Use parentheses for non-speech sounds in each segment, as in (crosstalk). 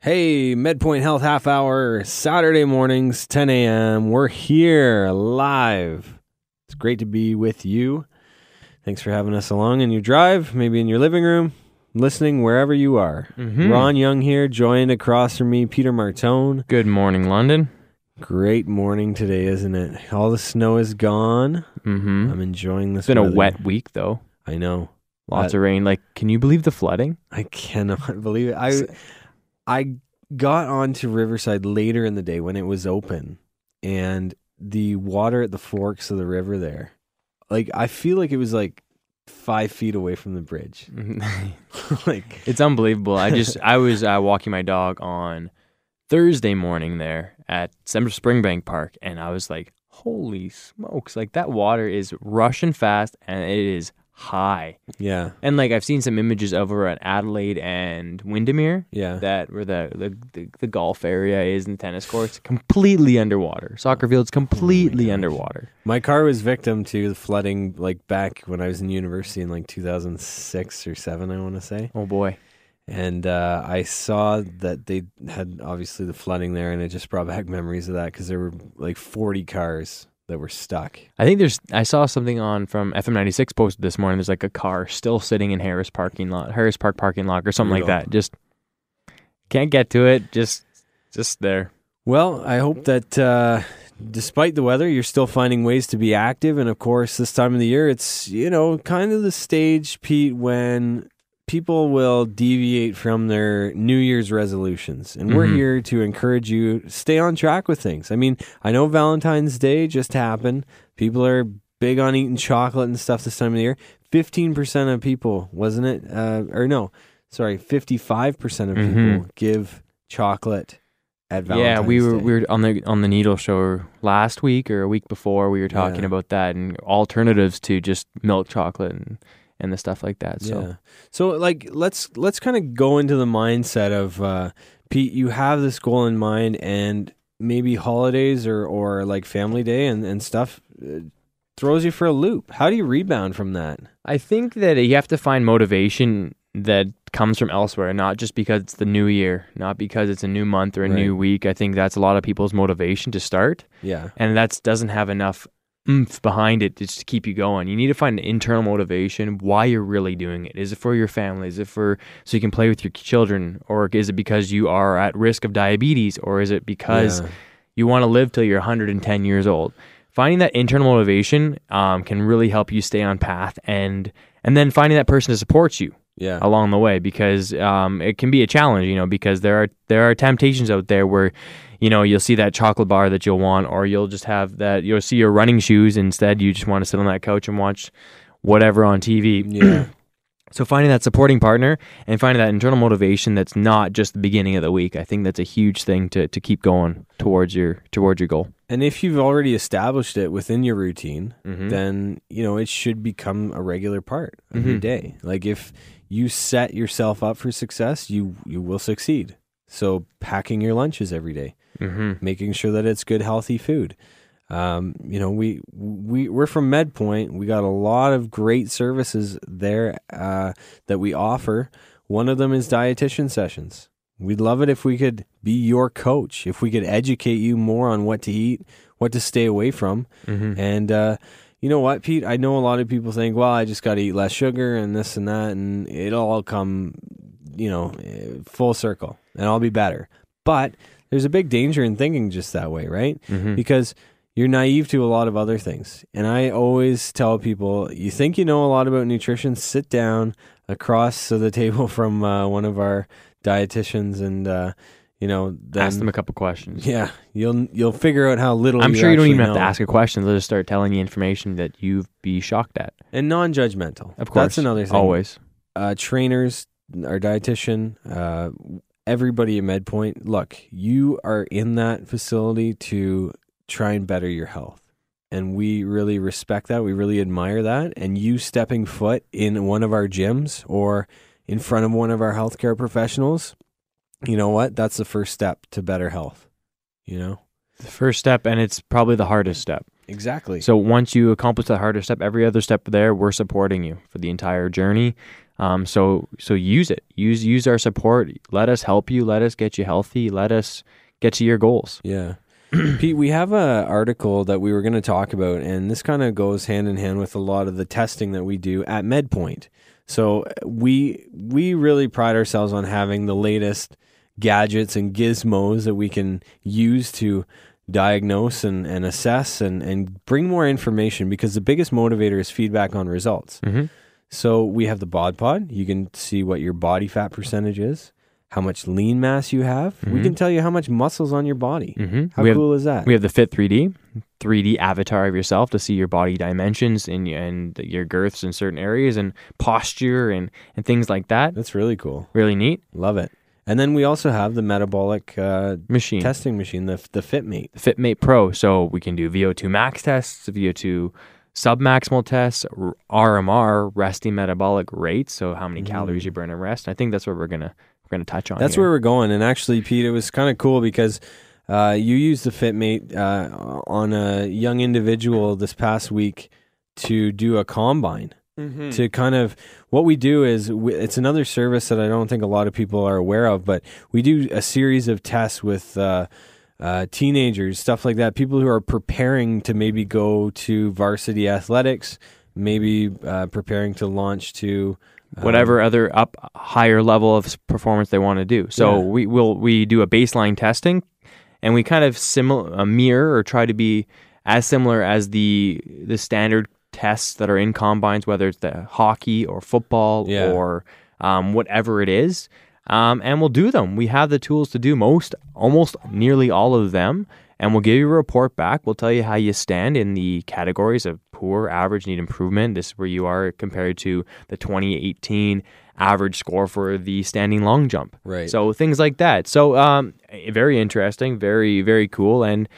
Hey, MedPoint Health Half Hour, Saturday mornings, 10 a.m. We're here live. It's great to be with you. Thanks for having us along in your drive, maybe in your living room, listening wherever you are. Mhm. Ron Young here, joined across from me, Peter Martone. Good morning, London. Great morning today, isn't it? All the snow is gone. Mm-hmm. I'm enjoying this. It's been a wet week, though. I know. Lots Uh, of rain. Like, can you believe the flooding? I cannot (laughs) believe it. I I got onto Riverside later in the day when it was open, and the water at the forks of the river there, like I feel like it was like five feet away from the bridge. (laughs) (laughs) like it's unbelievable. I just (laughs) I was uh, walking my dog on Thursday morning there at Semper Springbank Park, and I was like, "Holy smokes! Like that water is rushing fast, and it is high." yeah, And like I've seen some images over at Adelaide and Windermere. yeah, That where the, the, the, the golf area is and tennis courts completely underwater. Soccer fields completely gosh. underwater. My car was victim to the flooding, like back when I was in university in like 2006 or seven, I want to say. Oh boy. and uh, I saw that they had obviously the flooding there, and it just brought back memories of that because there were like 40 cars that were stuck. I think there's. I saw something on from FM ninety six posted this morning. There's like a car still sitting in Harris parking lot, Harris Park parking lot, or something like that. Just can't get to it. Just, just there. Well, I hope that uh, despite the weather, you're still finding ways to be active, and of course, this time of the year, it's you know kind of the stage, Pete, when people will deviate from their New Year's resolutions. And we're Mhm. here to encourage you stay on track with things. I mean, I know Valentine's Day just happened. People are big on eating chocolate and stuff this time of the year. 15% of people, wasn't it? Uh, or no, sorry, 55% of people Mhm. give chocolate at Valentine's yeah, we were Day. we were on the on the needle show last week or a week before. We were talking Yeah. about that and alternatives to just milk chocolate and and the stuff like that. So Yeah. So like let's let's kind of go into the mindset of uh Pete, you have this goal in mind and maybe holidays or or like family day and and stuff uh, throws you for a loop. How do you rebound from that? I think that you have to find motivation that comes from elsewhere, not just because it's the new year, not because it's a new month or a new week. I think that's a lot of people's motivation to start, Yeah. and that doesn't have enough oomph behind it just to keep you going. You need to find an internal motivation why you're really doing it. Is it for your family? Is it for so you can play with your children, or is it because you are at risk of diabetes, or is it because Yeah. you want to live till you're 110 years old. Finding that internal motivation um, can really help you stay on path, and and then finding that person to support you Yeah. along the way because um, it can be a challenge, you know, because there are there are temptations out there where you know you'll see that chocolate bar that you'll want, or you'll just have that you'll see your running shoes instead. You just want to sit on that couch and watch whatever on TV. Yeah. (clears throat) So finding that supporting partner and finding that internal motivation that's not just the beginning of the week, I think that's a huge thing to to keep going towards your towards your goal. And if you've already established it within your routine, Mhm. then you know it should become a regular part of your Mhm. day. Like if you set yourself up for success, you you will succeed. So packing your lunches every day, Mm-hmm. making sure that it's good, healthy food. Um, you know, we we we're from MedPoint. We got a lot of great services there uh, that we offer. One of them is dietitian sessions. We'd love it if we could be your coach, if we could educate you more on what to eat, what to stay away from, Mm-hmm. and uh, you know what, Pete? I know a lot of people think, well, I just got to eat less sugar and this and that, and it'll all come, you know, eh, full circle, and I'll be better. But there's a big danger in thinking just that way, right? Mm-hmm. Because you're naive to a lot of other things. And I always tell people, you think you know a lot about nutrition, sit down across the table (laughs) from uh, one of our dietitians and, uh, you know, then, ask them a couple questions. yeah, you'll you'll figure out how little I'm sure you don't even have to ask a question. They'll just start telling you information that you'd be shocked at. and non-judgmental. Of course, that's another thing. Always. uh, trainers, our dietitian, uh, everybody at MedPoint. Look, you are in that facility to try and better your health. And we really respect that. We really admire that. And you stepping foot in one of our gyms or in front of one of our healthcare professionals, you know what? That's the first step to better health. You know? The first step, and it's probably the hardest step. Exactly. So once you accomplish the harder step, every other step there, we're supporting you for the entire journey. Um, so so use it. Use use our support. Let us help you. Let us get you healthy. Let us get to your goals. Yeah. (clears throat) Pete, we have an article that we were going to talk about, and this kind of goes hand in hand with a lot of the testing that we do at MedPoint. So we we really pride ourselves on having the latest gadgets and gizmos that we can use to diagnose and, and assess and, and bring more information because the biggest motivator is feedback on results. Mm-hmm. So we have the bod pod. You can see what your body fat percentage is, how much lean mass you have. We Mhm. can tell you how much muscle's on your body. Mm-hmm. How we have, cool is that? We have the Fit 3D, 3D avatar of yourself to see your body dimensions and and your girths in certain areas and posture and and things like that. That's really cool. Really neat Love it. And then we also have the metabolic uh, machine. testing machine, the the FitMate. the FitMate Pro. So we can do VO2 max tests, VO2 submaximal tests, RMR, resting metabolic rate. So how many calories you burn at rest. I think that's what we're gonna we're gonna touch on. That's here. where we're going. And actually, Pete, it was kind of cool because uh, you used the FitMate uh, on a young individual this past week to do a combine. Mm-hmm. To kind of what we do is we, it's another service that I don't think a lot of people are aware of, but we do a series of tests with uh, uh, teenagers, stuff like that. People who are preparing to maybe go to varsity athletics, maybe uh, preparing to launch to um, whatever other up higher level of performance they want to do. So Yeah. we will we do a baseline testing, and we kind of similar uh, mirror or try to be as similar as the the standard tests that are in combines, whether it's the hockey or football Yeah. or um, whatever it is. Um, and we'll do them. We have the tools to do most, almost nearly all of them. And we'll give you a report back. We'll tell you how you stand in the categories of poor, average, need improvement. This is where you are compared to the 2018 average score for the standing long jump. Right. So things like that. So um, very interesting, very very cool, and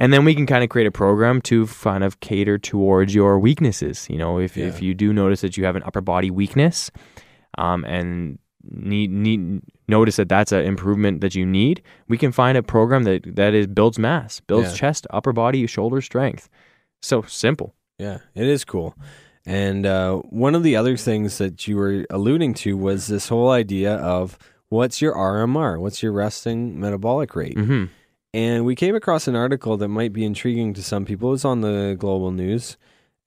and then we can kind of create a program to kind of cater towards your weaknesses. You know, if if you do notice that you have an upper body weakness, um, and need need notice that that's an improvement that you need, we can find a program that that is builds mass, builds Yeah. chest, upper body, shoulder strength. So simple. Yeah, it is cool. And uh, one of the other things that you were alluding to was this whole idea of what's your RMR? What's your resting metabolic rate? hmm And we came across an article that might be intriguing to some people. It was on the global news.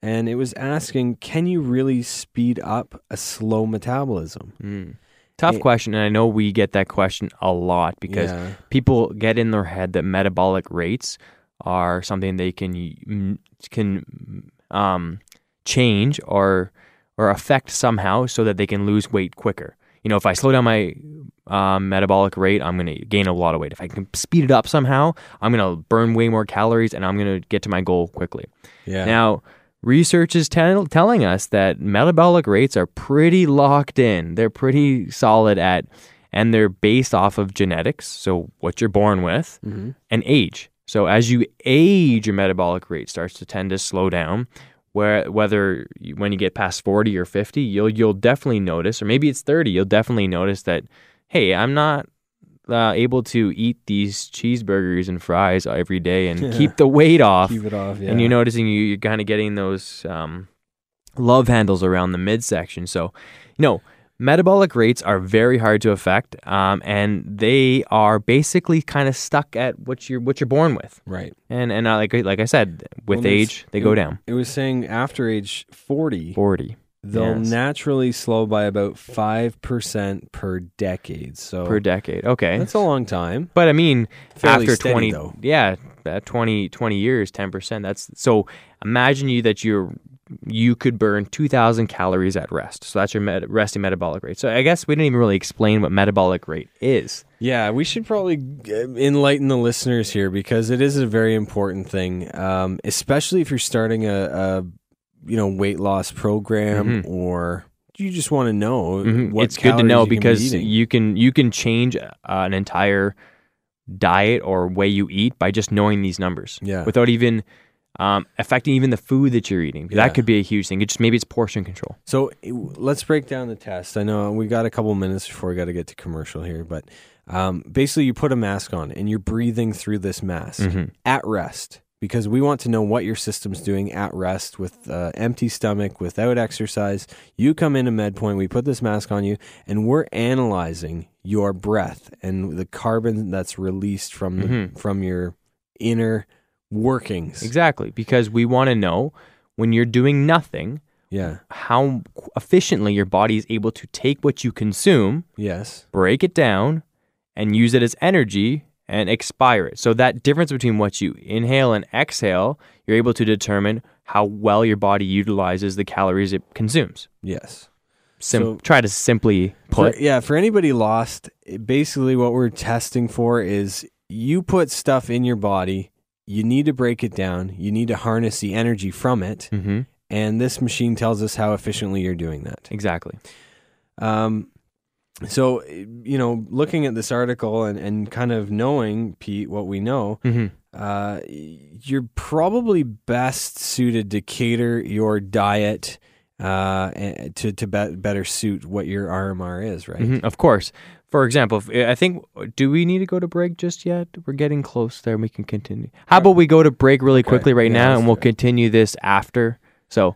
And it was asking, can you really speed up a slow metabolism? Mm. Tough Eh, question, and I know we get that question a lot because Yeah. people get in their head that metabolic rates are something they can can um, change or or affect somehow so that they can lose weight quicker. You know, if I slow down my um, metabolic rate, I'm going to gain a lot of weight. If I can speed it up somehow, I'm going to burn way more calories and I'm going to get to my goal quickly. Yeah. Now, research is tell telling us that metabolic rates are pretty locked in. They're pretty solid at, and they're based off of genetics, so what you're born with, hmm and age. So as you age, your metabolic rate starts to tend to slow down. Where whether you, when you get past forty or fifty, you'll you'll definitely notice, or maybe it's thirty, you'll definitely notice that, hey, I'm not uh, able to eat these cheeseburgers and fries every day and (laughs) keep the weight off Keep it off. Yeah. and you're noticing you, you're kind of getting those um, love handles around the midsection. So, you know, metabolic rates are very hard to affect, um, and they are basically kind of stuck at what you're what you're born with. right. And and uh, like like I said, with Well, age they go down. It was saying after age 40, Forty they'll yes. naturally slow by about 5% per decade. So per decade. Okay, that's a long time. but I mean, Fairly after steady, 20 though. yeah uh, 20 20 years 10% that's so imagine you that you're you could burn 2000 calories at rest so that's your met- resting metabolic rate so i guess we didn't even really explain what metabolic rate is Yeah, we should probably uh, enlighten the listeners here because it is a very important thing, um, especially if you're starting a, a you know weight loss program Mhm. or you just want to know Mhm. what it's good to know can be because you can you can change uh, an entire diet or way you eat by just knowing these numbers Yeah. without even um, affecting even the food that you're eating Yeah. that could be a huge thing it just maybe it's portion control So let's break down the test. I know we got a couple minutes before we got to get to commercial here, but um, basically you put a mask on and you're breathing through this mask Mhm. at rest because we want to know what your system's doing at rest with uh, empty stomach, without exercise. You come into MedPoint, we put this mask on you, and we're analyzing your breath and the carbon that's released from the, Mhm. from your inner workings. Exactly, because we want to know when you're doing nothing, Yeah. how efficiently your body is able to take what you consume, Yes. break it down, and use it as energy and expire it. So that difference between what you inhale and exhale, you're able to determine how well your body utilizes the calories it consumes. Yes. Sim- So- try to simply put. For, yeah, for anybody lost, basically what we're testing for is you put stuff in your body, you need to break it down, you need to harness the energy from it, hmm and this machine tells us how efficiently you're doing that. Exactly. Um, so, you know, looking at this article and, and kind of knowing, Pete, what we know, hmm uh, you're probably best suited to cater your diet uh, to, to be- better suit what your RMR is, right? Mhm, Of course. For example, if, I think, do we need to go to break just yet? We're getting close there. We can continue. How about we go to break really quickly right Yeah, now and we'll continue this after? So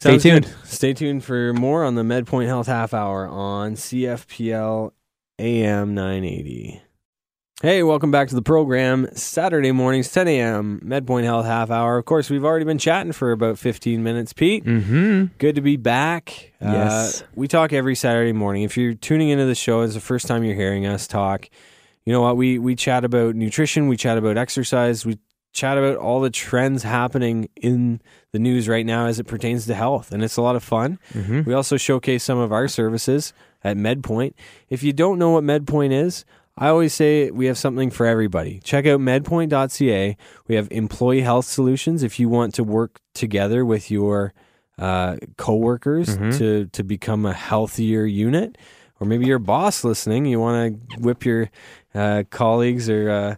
stay Sounds tuned. good. Stay tuned for more on the MedPoint Health Half Hour on CFPL AM 980. Hey, welcome back to the program. Saturday mornings, 10 a.m. MedPoint Health Half Hour. Of course, we've already been chatting for about 15 minutes. Pete, Mm-hmm. good to be back. Yes. Uh, we talk every Saturday morning. If you're tuning into the show, it's the first time you're hearing us talk. You know what? We we chat about nutrition, we chat about exercise, we chat about all the trends happening in the news right now as it pertains to health, and it's a lot of fun. Mm-hmm. We also showcase some of our services at MedPoint. If you don't know what MedPoint is, I always say we have something for everybody. Check out medpoint.ca. We have employee health solutions if you want to work together with your uh, coworkers Mhm. to to become a healthier unit, or maybe your boss listening, you want to whip your uh, colleagues or uh,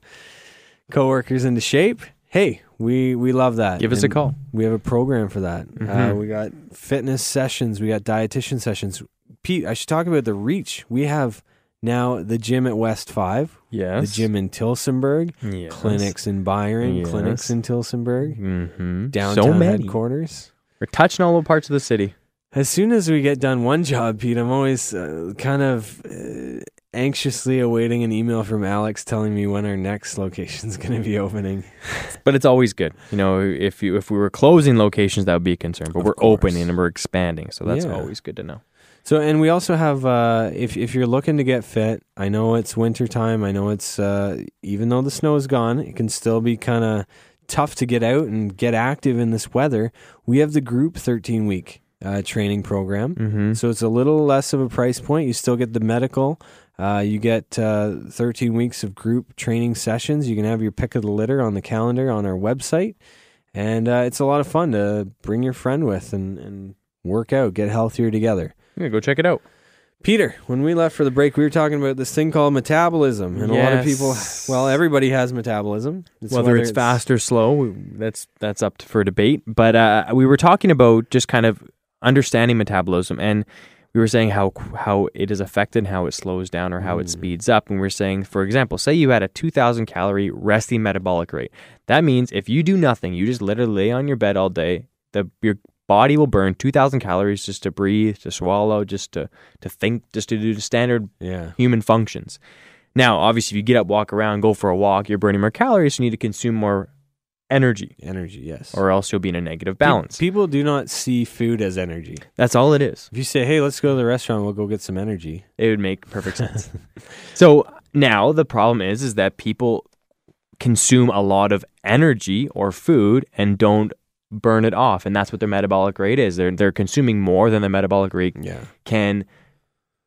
coworkers into shape. Hey, we we love that. Give us a call. We have a program for that. Uh, Mhm. we got fitness sessions. We got dietitian sessions. Pete, I should talk about the reach. We have now the gym at West Five, Yes. the gym in Tillsonburg, Yes. clinics in Byron, Yes. clinics in Tillsonburg, Mm-hmm. downtown so many. headquarters. We're touching all the parts of the city. As soon as we get done one job, Pete, I'm always uh, kind of uh, anxiously awaiting an email from Alex telling me when our next location's (laughs) going to be opening. (laughs) But it's always good. You know, if you if we were closing locations, that would be a concern. But Of we're course. opening and we're expanding, so that's Yeah. always good to know. So, and we also have, uh, if if you're looking to get fit, I know it's winter time. I know it's uh, even though the snow is gone, it can still be kind of tough to get out and get active in this weather. We have the group 13 week uh, training program. Mm-hmm. So it's a little less of a price point. You still get the medical. Uh, you get uh, 13 weeks of group training sessions. You can have your pick of the litter on the calendar on our website. And uh, it's a lot of fun to bring your friend with and, and work out, get healthier together. Yeah, go check it out. Peter, when we left for the break, we were talking about this thing called metabolism. And a lot of people, well, everybody has metabolism. It's whether, it's, fast or slow, that's that's up for debate. But uh, we were talking about just kind of understanding metabolism, and we were saying how how it is affected, how it slows down, or how it Mm. speeds up. And we are saying, for example, say you had a two thousand calorie resting metabolic rate. That means if you do nothing, you just literally lay on your bed all day, the your body will burn two thousand calories just to breathe, to swallow, just to to think, just to do the standard Yeah. human functions. Now, obviously, if you get up, walk around, go for a walk, you're burning more calories. So you need to consume more energy, Energy, yes. or else you'll be in a negative balance. People do not see food as energy. That's all it is. If you say, hey, let's go to the restaurant, we'll go get some energy. It would make perfect sense. (laughs) so now the problem is, is that people consume a lot of energy or food and don't burn it off, and that's what their metabolic rate is. They're they're consuming more than their metabolic rate Yeah. can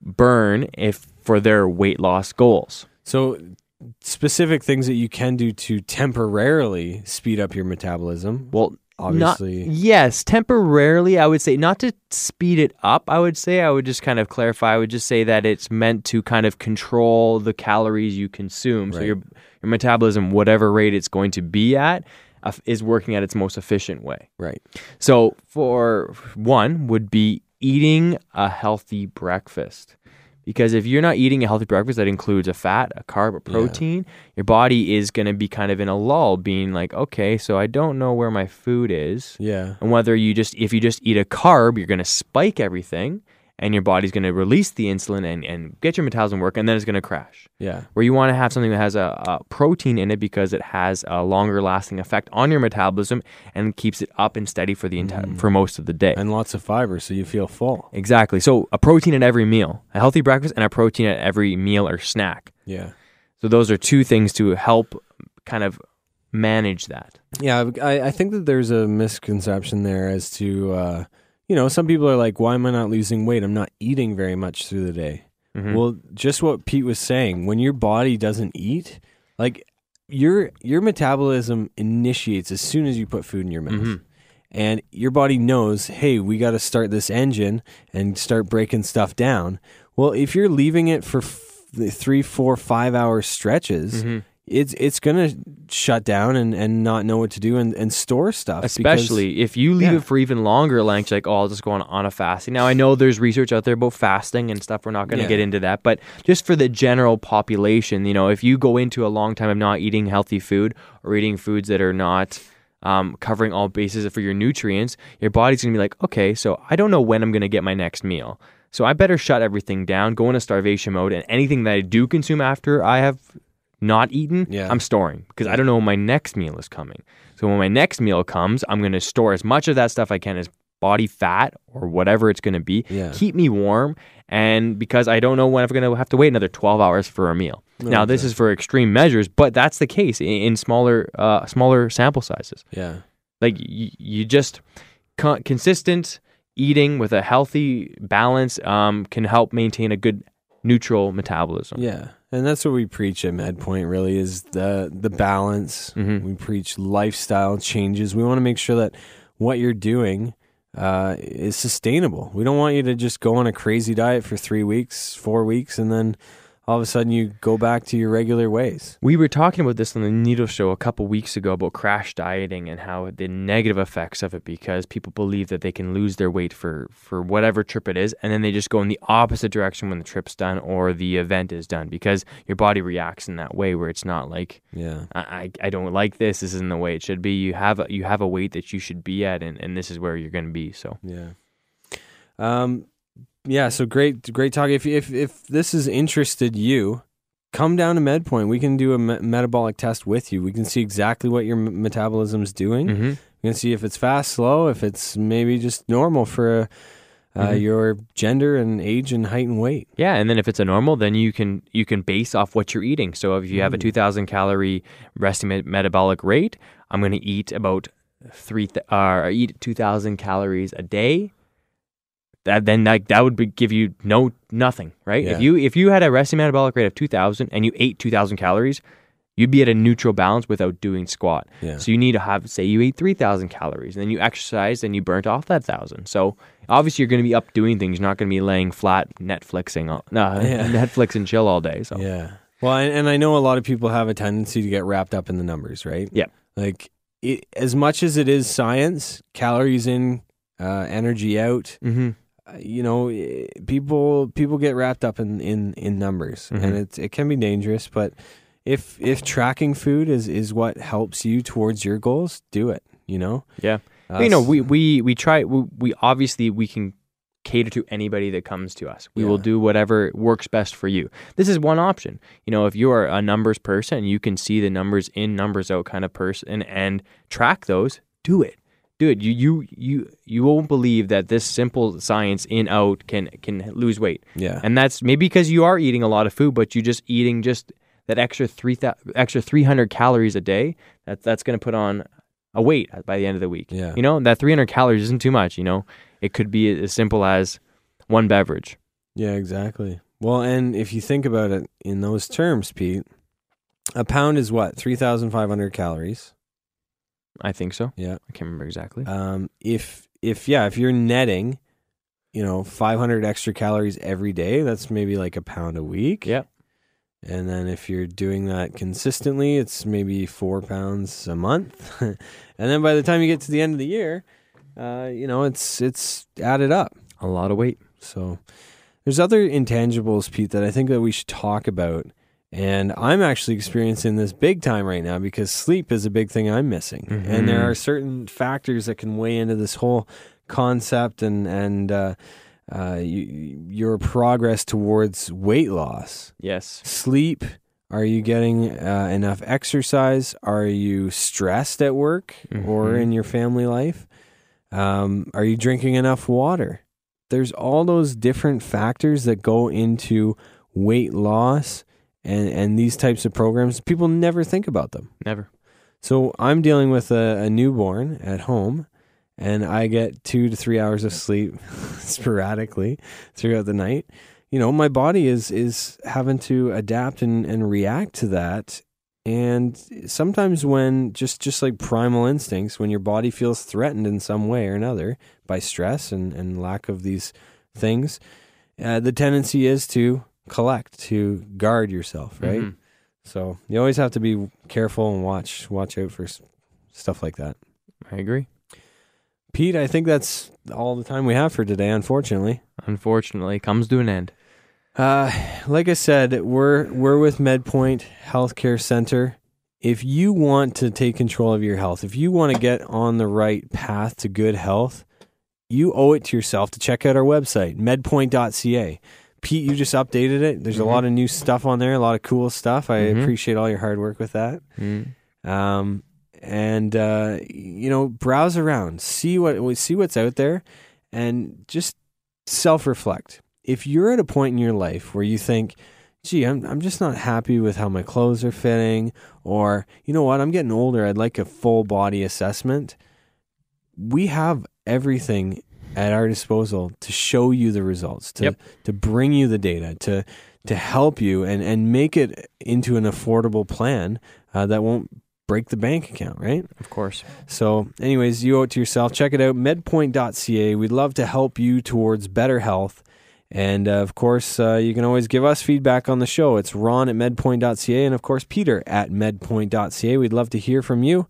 burn if for their weight loss goals. So, specific things that you can do to temporarily speed up your metabolism. Well, Obviously, Not, yes, temporarily, I would say not to speed it up. I would say I would just kind of clarify. I would just say that it's meant to kind of control the calories you consume. So your your metabolism, whatever rate it's going to be at, is working at its most efficient way. right. So for one, would be eating a healthy breakfast. Because if you're not eating a healthy breakfast that includes a fat, a carb, a protein, your body is going to be kind of in a lull, being like, okay, so I don't know where my food is. Yeah. And whether you just, if you just eat a carb, you're going to spike everything and your body's going to release the insulin and, and get your metabolism work, and then it's going to crash. Yeah. Where you want to have something that has a, a protein in it because it has a longer lasting effect on your metabolism and keeps it up and steady for the entire for most of the day. And lots of fiber, so you feel full. Exactly. So a protein at every meal, a healthy breakfast, and a protein at every meal or snack. Yeah. So those are two things to help kind of manage that. Yeah, I, I think that there's a misconception there as to, uh, you know, some people are like, why am I not losing weight? I'm not eating very much through the day. Mhm. Well, just what Pete was saying, when your body doesn't eat, like your your metabolism initiates as soon as you put food in your mouth. Mhm. And your body knows, hey, we got to start this engine and start breaking stuff down. Well, if you're leaving it for f- three, four, five hour stretches, Mhm. It's it's gonna shut down and, and not know what to do and, and store stuff. because- Especially if you leave Yeah. it for even longer lengths, like, oh, I'll just go on, on a fasting. Now, I know there's research out there about fasting and stuff. We're not going to Yeah. get into that. But just for the general population, you know, if you go into a long time of not eating healthy food or eating foods that are not um, covering all bases for your nutrients, your body's going to be like, okay, so I don't know when I'm going to get my next meal. So I better shut everything down, go into starvation mode, and anything that I do consume after I have not eaten, Yeah. I'm storing because I don't know when my next meal is coming. So when my next meal comes, I'm going to store as much of that stuff I can as body fat or whatever it's going to be. Yeah. Keep me warm. And because I don't know when I'm going to have to wait another 12 hours for a meal. now, this is for extreme measures, but that's the case in, in smaller, uh, smaller sample sizes. yeah, Like you, you just con- consistent eating with a healthy balance um, can help maintain a good neutral metabolism. yeah, and that's what we preach at MedPoint. Really, is the the balance. Mhm. We preach lifestyle changes. We want to make sure that what you're doing uh, is sustainable. We don't want you to just go on a crazy diet for three weeks, four weeks, and then all of a sudden you go back to your regular ways. We were talking about this on the Needle Show a couple weeks ago about crash dieting and how the negative effects of it because people believe that they can lose their weight for, for whatever trip it is, and then they just go in the opposite direction when the trip's done or the event is done because your body reacts in that way where it's not like Yeah, I, I, I don't like this. This isn't the way it should be. You have a, you have a weight that you should be at, and, and this is where you're going to be. So Yeah. Um yeah, so great great talk. If if if this has interested you, come down to MedPoint. We can do a me- metabolic test with you. We can see exactly what your m- metabolism's doing. Mhm. We can see if it's fast, slow, if it's maybe just normal for uh, Mhm. your gender and age and height and weight. Yeah, and then if it's a normal, then you can you can base off what you're eating. So if you have a Mm. 2,000 calorie resting met- metabolic rate, I'm going to eat about three th- uh, eat 2,000 calories a day. That then that, that would be, give you no nothing, right? Yeah. If you if you had a resting metabolic rate of 2,000 and you ate 2,000 calories, you'd be at a neutral balance without doing squat. Yeah. So you need to have, say, you ate 3,000 calories, and then you exercised and you burnt off that thousand. So obviously you're going to be up doing things. You're not going to be laying flat Netflixing, all, no, (laughs) Yeah. (laughs) Netflix and chill all day. So Yeah. Well, and, and I know a lot of people have a tendency to get wrapped up in the numbers, right? Yeah. Like it, as much as it is science, calories in, uh, energy out. hmm uh, you know, eh, people people get wrapped up in in in numbers, Mhm. and it's it can be dangerous. But if if tracking food is is what helps you towards your goals, do it. You know. Yeah. Uh, you know, we, we, we try, we, we obviously, we can cater to anybody that comes to us. We will do whatever works best for you. This is one option. You know, if you are a numbers person, you can see the numbers in, numbers out kind of person and track those, do it. It. You you you you won't believe that this simple science in out can can lose weight. yeah, And that's maybe because you are eating a lot of food, but you're just eating just that extra three extra three hundred calories a day. That that's going to put on a weight by the end of the week. Yeah. You know that three hundred calories isn't too much. You know, it could be as simple as one beverage. yeah, exactly. Well, and if you think about it in those terms, Pete, a pound is what three thousand five hundred calories. I think so. Yeah. I can't remember exactly. Um, if if yeah, if you're netting, you know, five hundred extra calories every day, that's maybe like a pound a week. Yep. And then if you're doing that consistently, it's maybe four pounds a month. (laughs) and then by the time you get to the end of the year, uh, you know, it's it's added up. A lot of weight. So There's other intangibles, Pete, that I think that we should talk about. And I'm actually experiencing this big time right now because sleep is a big thing I'm missing. And there Mhm. are certain factors that can weigh into this whole concept and and uh, uh, you, your progress towards weight loss. Yes. Sleep. Are you getting uh, enough exercise? Are you stressed at work or Mhm. in your family life? Um, are you drinking enough water? There's all those different factors that go into weight loss and, and these types of programs. People never think about them. Never. So I'm dealing with a, a newborn at home, and I get two to three hours of sleep (laughs) sporadically throughout the night. You know, my body is is having to adapt and, and react to that. And sometimes when just just like primal instincts, when your body feels threatened in some way or another by stress and, and lack of these things, uh, the tendency is to collect, to guard yourself, right? Mhm. So you always have to be careful and watch watch out for s- stuff like that. I agree. Pete, I think that's all the time we have for today. Unfortunately, Unfortunately, comes to an end. uh, like I said, we're we're with MedPoint Healthcare Center. If you want to take control of your health, if you want to get on the right path to good health, you owe it to yourself to check out our website, medpoint.ca. Pete, you just updated it. There's a Mhm. lot of new stuff on there, a lot of cool stuff. I Mhm. appreciate all your hard work with that. Mm. um, and uh, you know browse around see what see what's out there and just self-reflect if you're at a point in your life where you think gee I'm, I'm just not happy with how my clothes are fitting or you know what i'm getting older i'd like a full body assessment we have everything at our disposal to show you the results to Yep. to bring you the data to to help you and and make it into an affordable plan uh, that won't break the bank account, right? Of course. So, anyways, you owe it to yourself. Check it out, medpoint.ca. We'd love to help you towards better health. And uh, of course, uh, you can always give us feedback on the show. It's ron at medpoint.ca and, of course, Peter at medpoint.ca. We'd love to hear from you.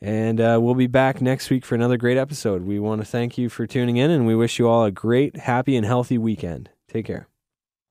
And uh, we'll be back next week for another great episode. We want to thank you for tuning in and we wish you all a great, happy, and healthy weekend. Take care.